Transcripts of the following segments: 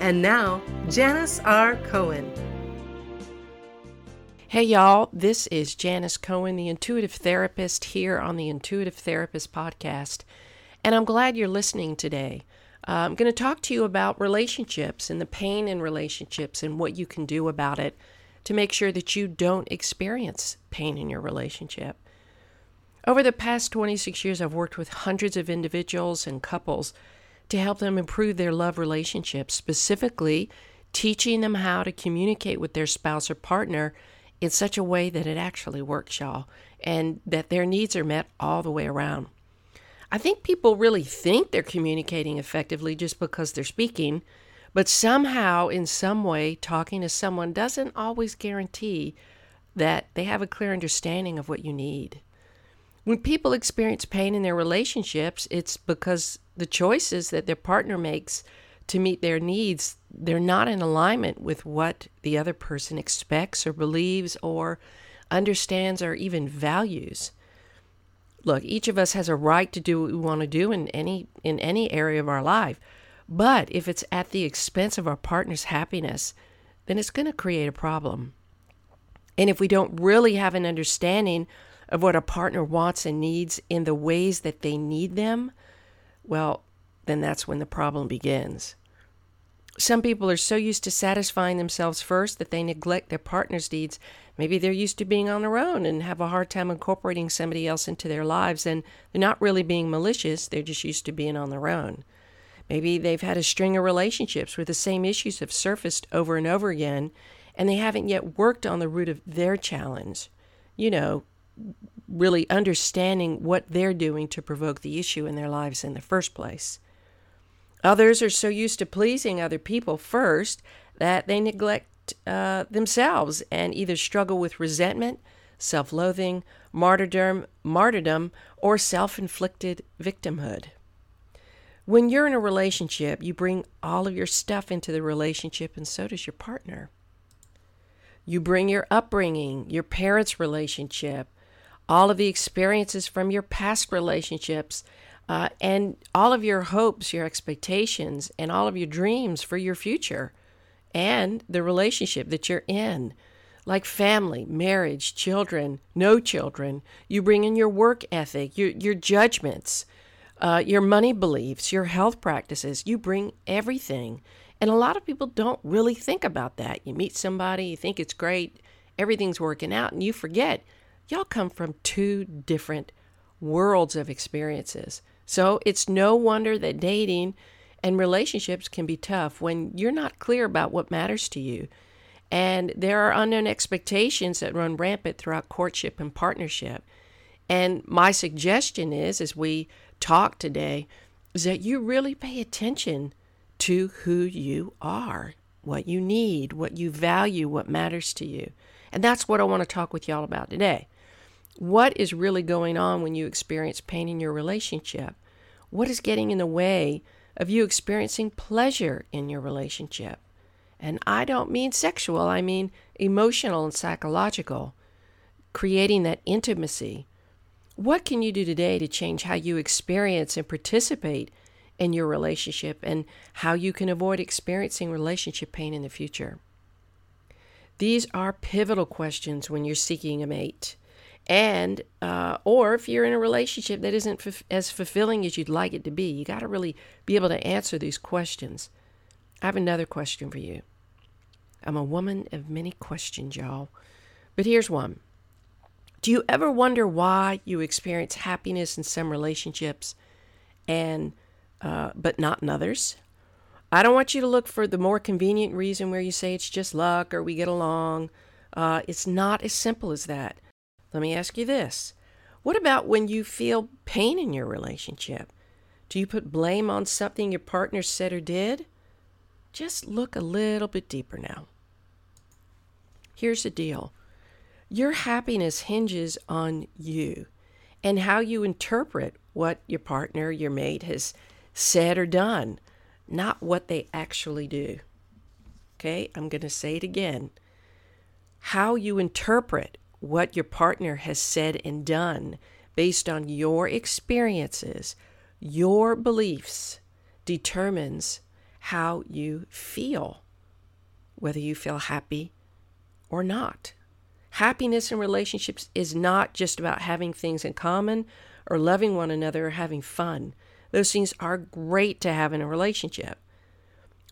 And now, Janis R. Cohen. Hey, y'all, this is Janis Cohen, the intuitive therapist, here on the Intuitive Therapist podcast. And I'm glad you're listening today. Uh, I'm going to talk to you about relationships and the pain in relationships and what you can do about it to make sure that you don't experience pain in your relationship. Over the past 26 years, I've worked with hundreds of individuals and couples to help them improve their love relationships, specifically teaching them how to communicate with their spouse or partner in such a way that it actually works, y'all, and that their needs are met all the way around. I think people really think they're communicating effectively just because they're speaking, but somehow, in some way, talking to someone doesn't always guarantee that they have a clear understanding of what you need. When people experience pain in their relationships, it's because the choices that their partner makes to meet their needs, they're not in alignment with what the other person expects or believes or understands or even values. Look, each of us has a right to do what we want to do in any in any area of our life. But if it's at the expense of our partner's happiness, then it's going to create a problem. And if we don't really have an understanding of what a partner wants and needs in the ways that they need them, well, then that's when the problem begins. Some people are so used to satisfying themselves first that they neglect their partner's needs. Maybe they're used to being on their own and have a hard time incorporating somebody else into their lives, and they're not really being malicious, they're just used to being on their own. Maybe they've had a string of relationships where the same issues have surfaced over and over again, and they haven't yet worked on the root of their challenge. You know, really understanding what they're doing to provoke the issue in their lives in the first place. Others are so used to pleasing other people first that they neglect uh, themselves and either struggle with resentment, self loathing, martyrdom, martyrdom, or self inflicted victimhood. When you're in a relationship, you bring all of your stuff into the relationship, and so does your partner. You bring your upbringing, your parents' relationship, all of the experiences from your past relationships, uh, and all of your hopes, your expectations, and all of your dreams for your future and the relationship that you're in. Like family, marriage, children, no children. You bring in your work ethic, your, your judgments, uh, your money beliefs, your health practices. You bring everything. And a lot of people don't really think about that. You meet somebody, you think it's great, everything's working out, and you forget y'all come from two different worlds of experiences. So it's no wonder that dating and relationships can be tough when you're not clear about what matters to you. And there are unknown expectations that run rampant throughout courtship and partnership. And my suggestion is, as we talk today, is that you really pay attention to who you are, what you need, what you value, what matters to you. And that's what I want to talk with y'all about today. What is really going on when you experience pain in your relationship? What is getting in the way of you experiencing pleasure in your relationship? And I don't mean sexual, I mean emotional and psychological, creating that intimacy. What can you do today to change how you experience and participate in your relationship and how you can avoid experiencing relationship pain in the future? These are pivotal questions when you're seeking a mate and uh, or if you're in a relationship that isn't f- as fulfilling as you'd like it to be you got to really be able to answer these questions. I have another question for you. I'm a woman of many questions y'all. But here's one. Do you ever wonder why you experience happiness in some relationships and uh, but not in others? I don't want you to look for the more convenient reason where you say it's just luck or we get along. Uh, it's not as simple as that let me ask you this What about when you feel pain in your relationship? Do you put blame on something your partner said or did? Just look a little bit deeper now. Here's the deal your happiness hinges on you and how you interpret what your partner, your mate has said or done, not what they actually do. Okay, I'm going to say it again. How you interpret what your partner has said and done based on your experiences, your beliefs, determines how you feel, whether you feel happy or not. Happiness in relationships is not just about having things in common or loving one another or having fun. Those things are great to have in a relationship.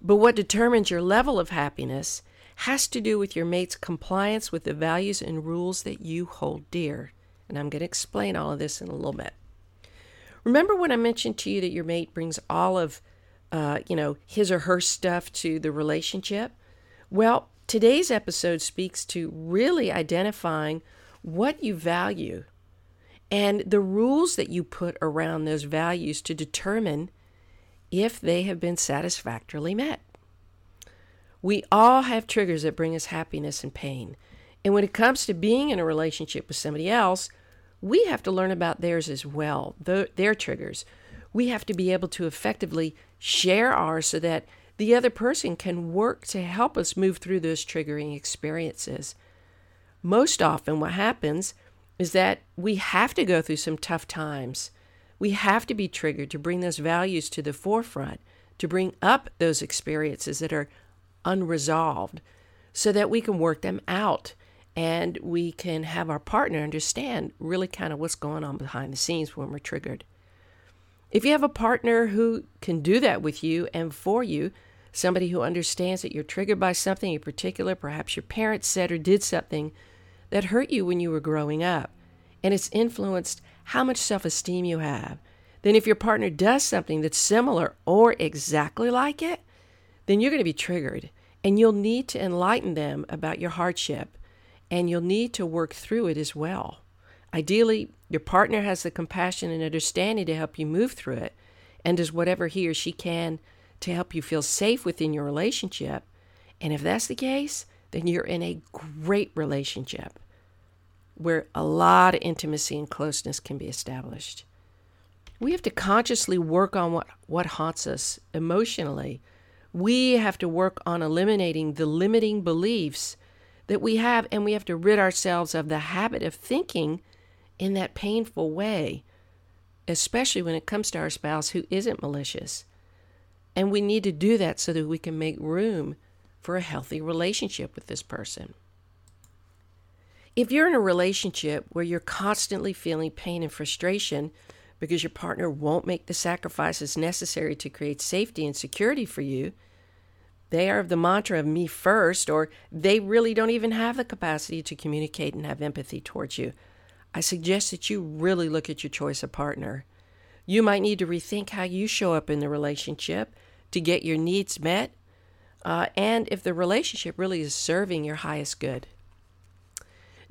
But what determines your level of happiness has to do with your mate's compliance with the values and rules that you hold dear. And I'm going to explain all of this in a little bit. Remember when I mentioned to you that your mate brings all of, uh, you know, his or her stuff to the relationship? Well, today's episode speaks to really identifying what you value and the rules that you put around those values to determine if they have been satisfactorily met. We all have triggers that bring us happiness and pain. And when it comes to being in a relationship with somebody else, we have to learn about theirs as well, their triggers. We have to be able to effectively share ours so that the other person can work to help us move through those triggering experiences. Most often, what happens is that we have to go through some tough times. We have to be triggered to bring those values to the forefront, to bring up those experiences that are unresolved so that we can work them out and we can have our partner understand really kind of what's going on behind the scenes when we're triggered. If you have a partner who can do that with you and for you, somebody who understands that you're triggered by something in particular, perhaps your parents said or did something that hurt you when you were growing up, and it's influenced how much self esteem you have, then if your partner does something that's similar or exactly like it, then you're going to be triggered and you'll need to enlighten them about your hardship and you'll need to work through it as well. Ideally, your partner has the compassion and understanding to help you move through it and does whatever he or she can to help you feel safe within your relationship. And if that's the case, then you're in a great relationship where a lot of intimacy and closeness can be established. We have to consciously work on what, what haunts us emotionally. We have to work on eliminating the limiting beliefs that we have, and we have to rid ourselves of the habit of thinking in that painful way, especially when it comes to our spouse who isn't malicious. And we need to do that so that we can make room for a healthy relationship with this person. If you're in a relationship where you're constantly feeling pain and frustration because your partner won't make the sacrifices necessary to create safety and security for you, they are of the mantra of me first, or they really don't even have the capacity to communicate and have empathy towards you. I suggest that you really look at your choice of partner. You might need to rethink how you show up in the relationship to get your needs met uh, and if the relationship really is serving your highest good.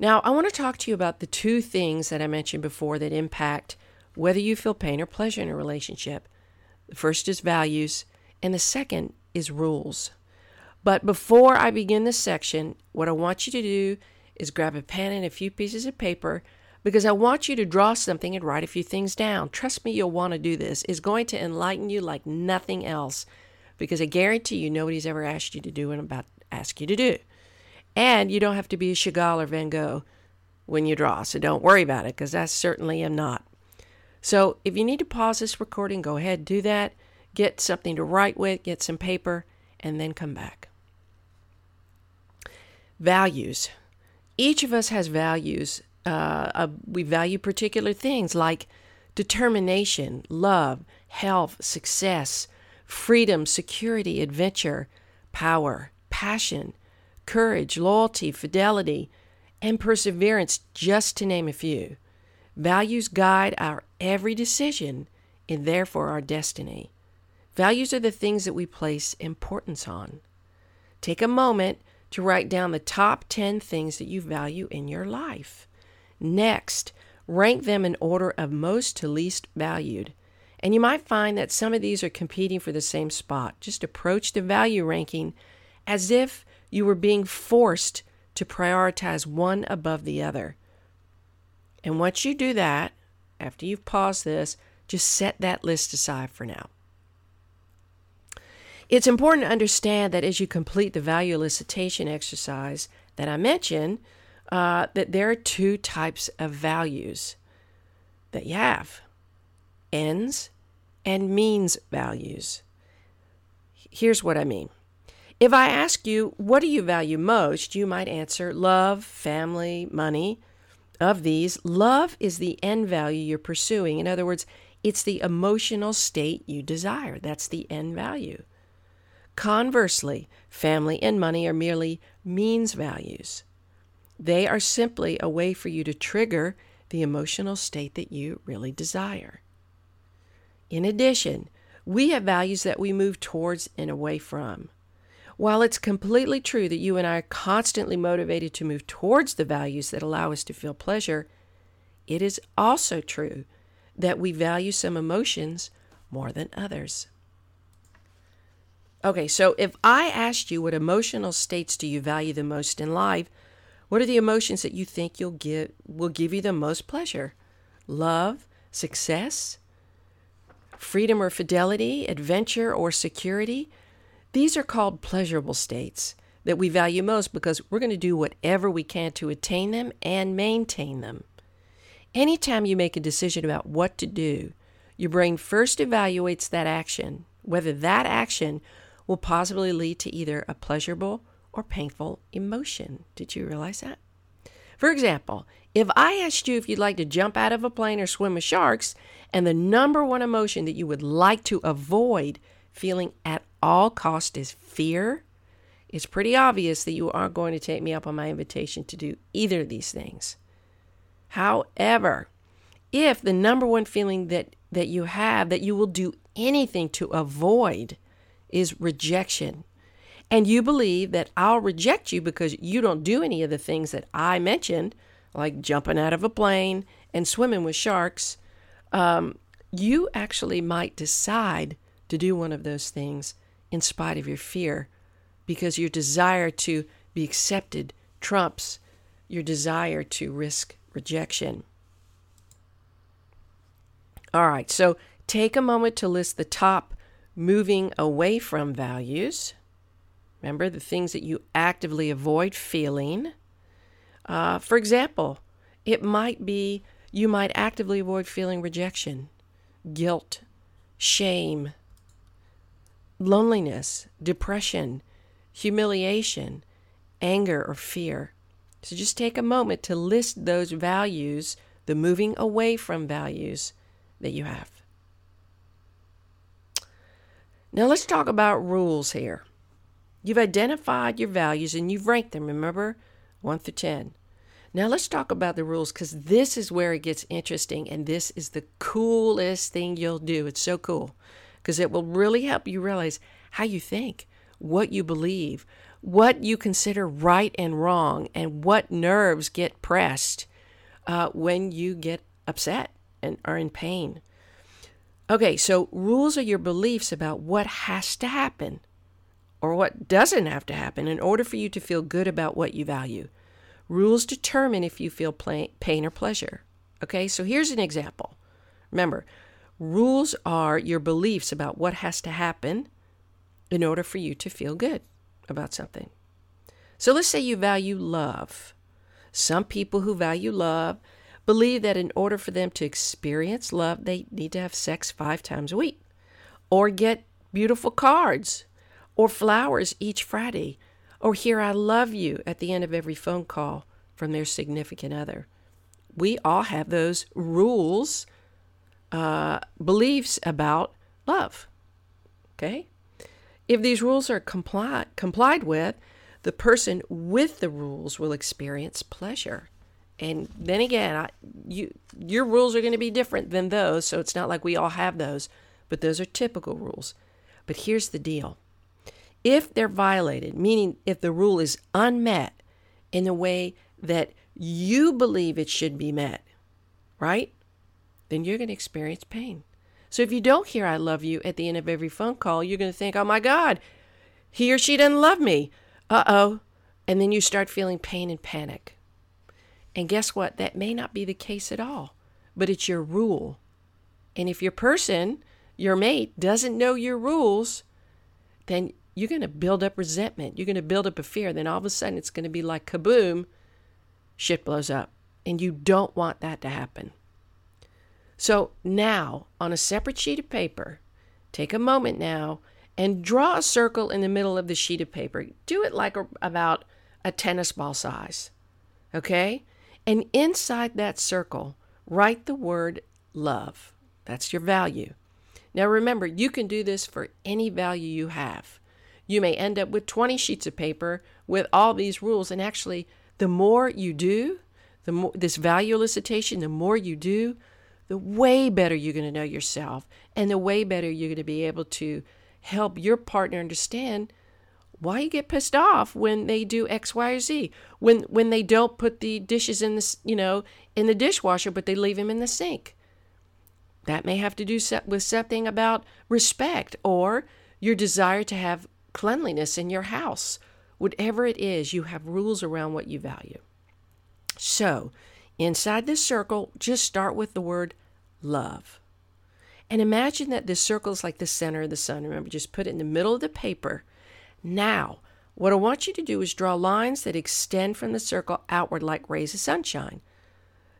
Now, I want to talk to you about the two things that I mentioned before that impact whether you feel pain or pleasure in a relationship. The first is values, and the second is rules. But before I begin this section, what I want you to do is grab a pen and a few pieces of paper because I want you to draw something and write a few things down. Trust me, you'll want to do this. It's going to enlighten you like nothing else because I guarantee you nobody's ever asked you to do what I'm about to ask you to do. And you don't have to be a Chagall or Van Gogh when you draw, so don't worry about it because I certainly am not. So if you need to pause this recording, go ahead, do that. Get something to write with, get some paper, and then come back. Values. Each of us has values. Uh, uh, we value particular things like determination, love, health, success, freedom, security, adventure, power, passion, courage, loyalty, fidelity, and perseverance, just to name a few. Values guide our every decision and therefore our destiny. Values are the things that we place importance on. Take a moment to write down the top 10 things that you value in your life. Next, rank them in order of most to least valued. And you might find that some of these are competing for the same spot. Just approach the value ranking as if you were being forced to prioritize one above the other. And once you do that, after you've paused this, just set that list aside for now. It's important to understand that as you complete the value elicitation exercise that I mentioned, uh, that there are two types of values that you have ends and means values. Here's what I mean. If I ask you, what do you value most? You might answer love, family, money. Of these, love is the end value you're pursuing. In other words, it's the emotional state you desire. That's the end value. Conversely, family and money are merely means values. They are simply a way for you to trigger the emotional state that you really desire. In addition, we have values that we move towards and away from. While it's completely true that you and I are constantly motivated to move towards the values that allow us to feel pleasure, it is also true that we value some emotions more than others. Okay, so if I asked you what emotional states do you value the most in life, what are the emotions that you think you'll give will give you the most pleasure? Love, success, freedom or fidelity, adventure or security? These are called pleasurable states that we value most because we're going to do whatever we can to attain them and maintain them. Anytime you make a decision about what to do, your brain first evaluates that action, whether that action will possibly lead to either a pleasurable or painful emotion. Did you realize that? For example, if I asked you if you'd like to jump out of a plane or swim with sharks, and the number one emotion that you would like to avoid feeling at all cost is fear, it's pretty obvious that you aren't going to take me up on my invitation to do either of these things. However, if the number one feeling that, that you have that you will do anything to avoid is rejection. And you believe that I'll reject you because you don't do any of the things that I mentioned, like jumping out of a plane and swimming with sharks. Um, you actually might decide to do one of those things in spite of your fear because your desire to be accepted trumps your desire to risk rejection. All right, so take a moment to list the top moving away from values. Remember the things that you actively avoid feeling. Uh, for example, it might be you might actively avoid feeling rejection, guilt, shame, loneliness, depression, humiliation, anger, or fear. So just take a moment to list those values, the moving away from values that you have. Now let's talk about rules here. You've identified your values and you've ranked them, remember? 1 through 10. Now let's talk about the rules because this is where it gets interesting and this is the coolest thing you'll do. It's so cool because it will really help you realize how you think, what you believe, what you consider right and wrong, and what nerves get pressed uh, when you get upset and are in pain. Okay, so rules are your beliefs about what has to happen or what doesn't have to happen in order for you to feel good about what you value. Rules determine if you feel pain or pleasure. Okay, so here's an example. Remember, rules are your beliefs about what has to happen in order for you to feel good about something. So let's say you value love. Some people who value love believe that in order for them to experience love, they need to have sex five times a week, or get beautiful cards, or flowers each Friday, or hear I love you at the end of every phone call from their significant other. We all have those rules, uh, beliefs about love. Okay? If these rules are compli- complied with, the person with the rules will experience pleasure. And then again, I, you your rules are going to be different than those, so it's not like we all have those, but those are typical rules. But here's the deal. If they're violated, meaning if the rule is unmet in the way that you believe it should be met, right? Then you're going to experience pain. So if you don't hear I love you at the end of every phone call, you're going to think, oh my God, he or she doesn't love me. Uh oh, And then you start feeling pain and panic. And guess what? That may not be the case at all, but it's your rule. And if your person, your mate, doesn't know your rules, then you're going to build up resentment. You're going to build up a fear. Then all of a sudden it's going to be like kaboom, shit blows up. And you don't want that to happen. So now, on a separate sheet of paper, take a moment now and draw a circle in the middle of the sheet of paper. Do it like a, about a tennis ball size. Okay? And inside that circle, write the word love. That's your value. Now remember, you can do this for any value you have. You may end up with 20 sheets of paper with all these rules. And actually, the more you do, the more this value elicitation, the more you do, the way better you're going to know yourself and the way better you're going to be able to help your partner understand why you get pissed off when they do X, Y, or Z. When when they don't put the dishes in the you know in the dishwasher, but they leave them in the sink. That may have to do with something about respect or your desire to have cleanliness in your house. Whatever it is, you have rules around what you value. So, inside this circle, just start with the word love. And imagine that this circle is like the center of the sun. Remember, just put it in the middle of the paper. Now, what I want you to do is draw lines that extend from the circle outward like rays of sunshine.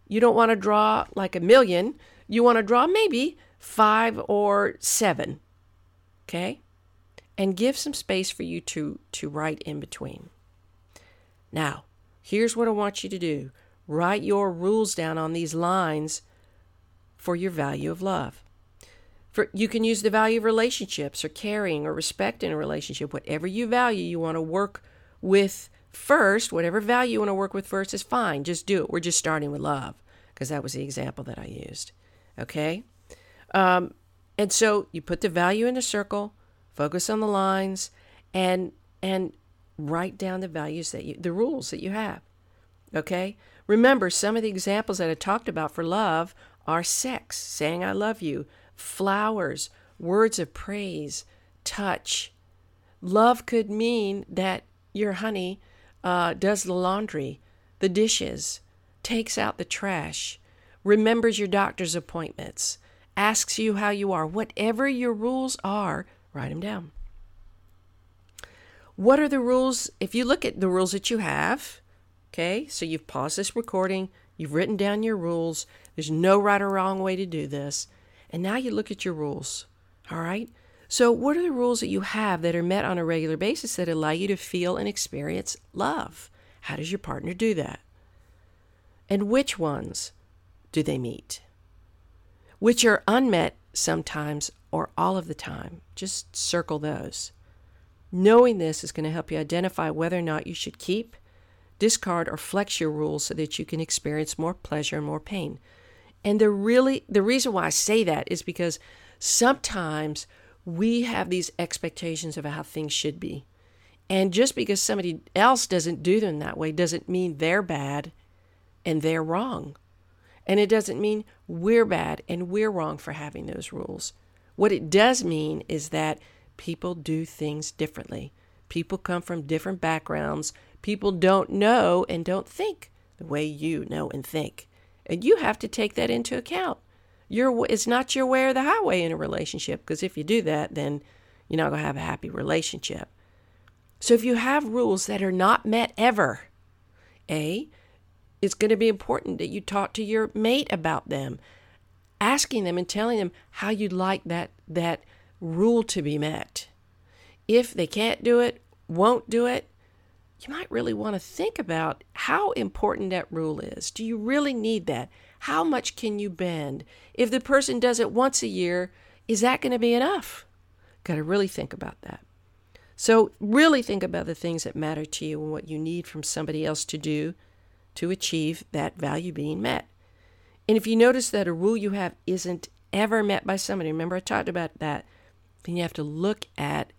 You don't want to draw like a million you want to draw maybe five or seven. Okay? And give some space for you to, to write in between. Now, here's what I want you to do write your rules down on these lines for your value of love. For, you can use the value of relationships or caring or respect in a relationship. Whatever you value, you want to work with first. Whatever value you want to work with first is fine. Just do it. We're just starting with love because that was the example that I used. Okay? Um, and so you put the value in a circle, focus on the lines, and and write down the values that you the rules that you have. Okay? Remember some of the examples that I talked about for love are sex, saying I love you, flowers, words of praise, touch. Love could mean that your honey uh, does the laundry, the dishes, takes out the trash, remembers your doctor's appointments, asks you how you are, whatever your rules are, write them down. What are the rules? If you look at the rules that you have, okay, so you've paused this recording, you've written down your rules, there's no right or wrong way to do this, and now you look at your rules, all right? So, what are the rules that you have that are met on a regular basis that allow you to feel and experience love? How does your partner do that? And which ones? do they meet? Which are unmet sometimes or all of the time. Just circle those. Knowing this is going to help you identify whether or not you should keep, discard, or flex your rules so that you can experience more pleasure and more pain. And the really the reason why I say that is because sometimes we have these expectations of how things should be. And just because somebody else doesn't do them that way doesn't mean they're bad and they're wrong. And it doesn't mean we're bad and we're wrong for having those rules. What it does mean is that people do things differently. People come from different backgrounds. People don't know and don't think the way you know and think. And you have to take that into account. You're, it's not your way or the highway in a relationship, because if you do that, then you're not going to have a happy relationship. So if you have rules that are not met ever, A, it's going to be important that you talk to your mate about them, asking them and telling them how you'd like that that rule to be met. If they can't do it, won't do it, you might really want to think about how important that rule is. Do you really need that? How much can you bend? If the person does it once a year, is that going to be enough? Got to really think about that. So, really think about the things that matter to you and what you need from somebody else to do to achieve that value being met. And if you notice that a rule you have isn't ever met by somebody, remember I talked about that, then you have to look at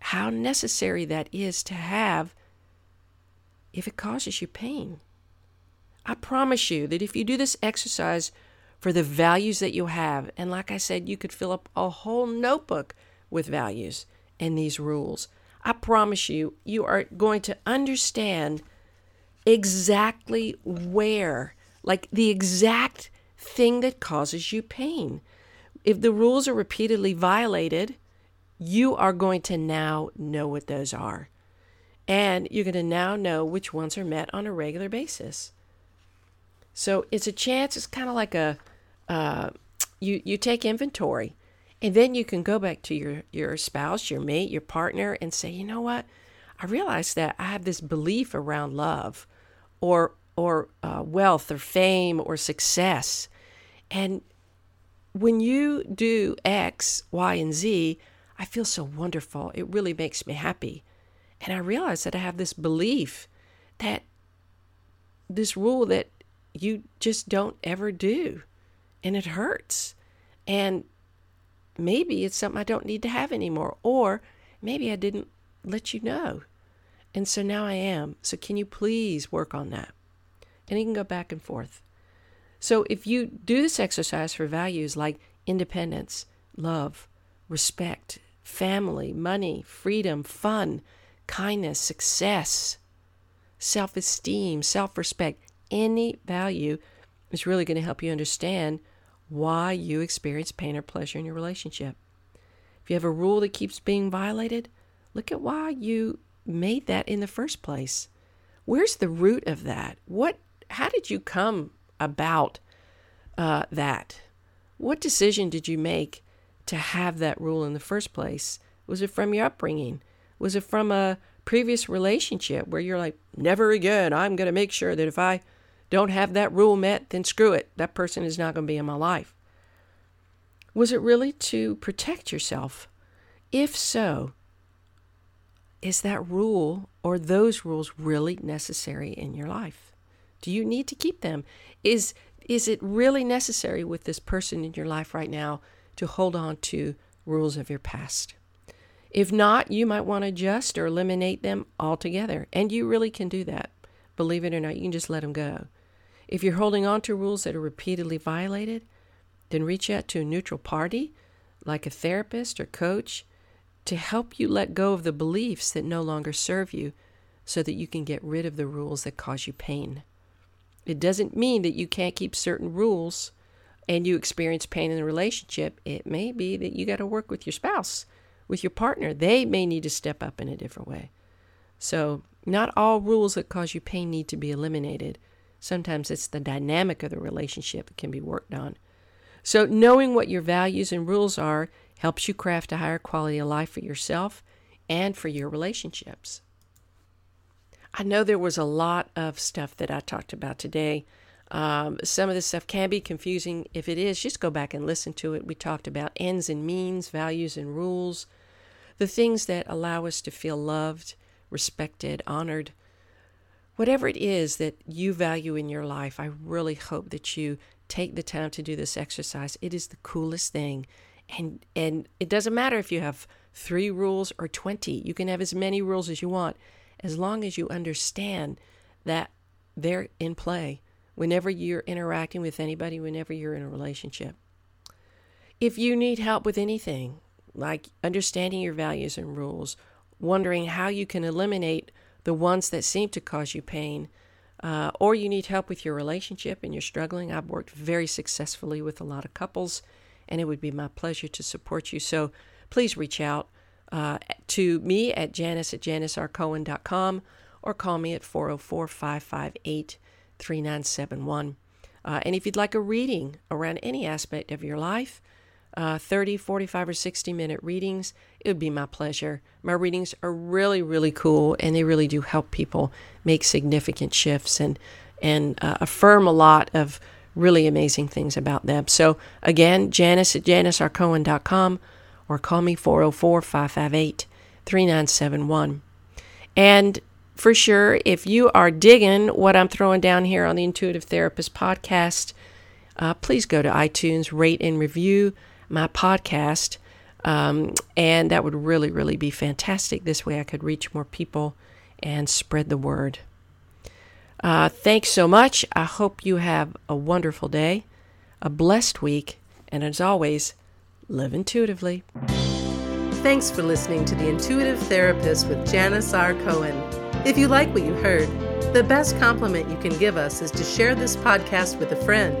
how necessary that is to have if it causes you pain. I promise you that if you do this exercise for the values that you have, and like I said, you could fill up a whole notebook with values and these rules. I promise you, you are going to understand exactly where, like the exact thing that causes you pain. If the rules are repeatedly violated, you are going to now know what those are. And you're going to now know which ones are met on a regular basis. So it's a chance, it's kind of like a, uh, you, you take inventory. And then you can go back to your, your spouse, your mate, your partner, and say, you know what? I realize that I have this belief around love or, or uh, wealth or fame or success. And when you do X, Y, and Z, I feel so wonderful. It really makes me happy. And I realize that I have this belief that this rule that you just don't ever do. And it hurts. And maybe it's something I don't need to have anymore. Or maybe I didn't let you know. And so now I am. So can you please work on that? And you can go back and forth. So if you do this exercise for values like independence, love, respect, family, money, freedom, fun, kindness, success, self esteem, self respect, any value is really going to help you understand why you experience pain or pleasure in your relationship. If you have a rule that keeps being violated, look at why you made that in the first place. Where's the root of that? What how did you come about uh, that? What decision did you make to have that rule in the first place? Was it from your upbringing? Was it from a previous relationship where you're like, never again, I'm going to make sure that if I don't have that rule met, then screw it. That person is not going to be in my life. Was it really to protect yourself? If so, is that rule or those rules really necessary in your life? Do you need to keep them? Is is it really necessary with this person in your life right now to hold on to rules of your past? If not, you might want to adjust or eliminate them altogether. And you really can do that. Believe it or not, you can just let them go. If you're holding on to rules that are repeatedly violated, then reach out to a neutral party, like a therapist or coach, to help you let go of the beliefs that no longer serve you so that you can get rid of the rules that cause you pain. It doesn't mean that you can't keep certain rules and you experience pain in the relationship. It may be that you got to work with your spouse, with your partner. They may need to step up in a different way. So, not all rules that cause you pain need to be eliminated. Sometimes it's the dynamic of the relationship that can be worked on. So, knowing what your values and rules are helps you craft a higher quality of life for yourself and for your relationships. I know there was a lot of stuff that I talked about today. Um, some of this stuff can be confusing. If it is, just go back and listen to it. We talked about ends and means, values and rules, the things that allow us to feel loved, respected, honored. Whatever it is that you value in your life, I really hope that you take the time to do this exercise. It is the coolest thing. And and it doesn't matter if you have 3 rules or 20. You can have as many rules as you want as long as you understand that they're in play whenever you're interacting with anybody, whenever you're in a relationship. If you need help with anything, like understanding your values and rules, wondering how you can eliminate the ones that seem to cause you pain, uh, or you need help with your relationship and you're struggling, I've worked very successfully with a lot of couples, and it would be my pleasure to support you. So please reach out uh, to me at janis at janisrcohen.com or call me at 404 558 3971. Uh, and if you'd like a reading around any aspect of your life, uh, 30, 45, or 60 minute readings, it would be my pleasure. My readings are really, really cool and they really do help people make significant shifts and, and uh, affirm a lot of really amazing things about them. So, again, Janis at janisrcohen.com or call me 404 558 3971. And for sure, if you are digging what I'm throwing down here on the Intuitive Therapist podcast, uh, please go to iTunes, rate and review my podcast. Um, and that would really, really be fantastic. This way I could reach more people and spread the word. Uh, thanks so much. I hope you have a wonderful day, a blessed week, and as always, live intuitively. Thanks for listening to The Intuitive Therapist with Janis R. Cohen. If you like what you heard, the best compliment you can give us is to share this podcast with a friend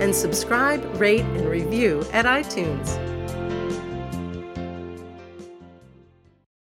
and subscribe, rate, and review at iTunes.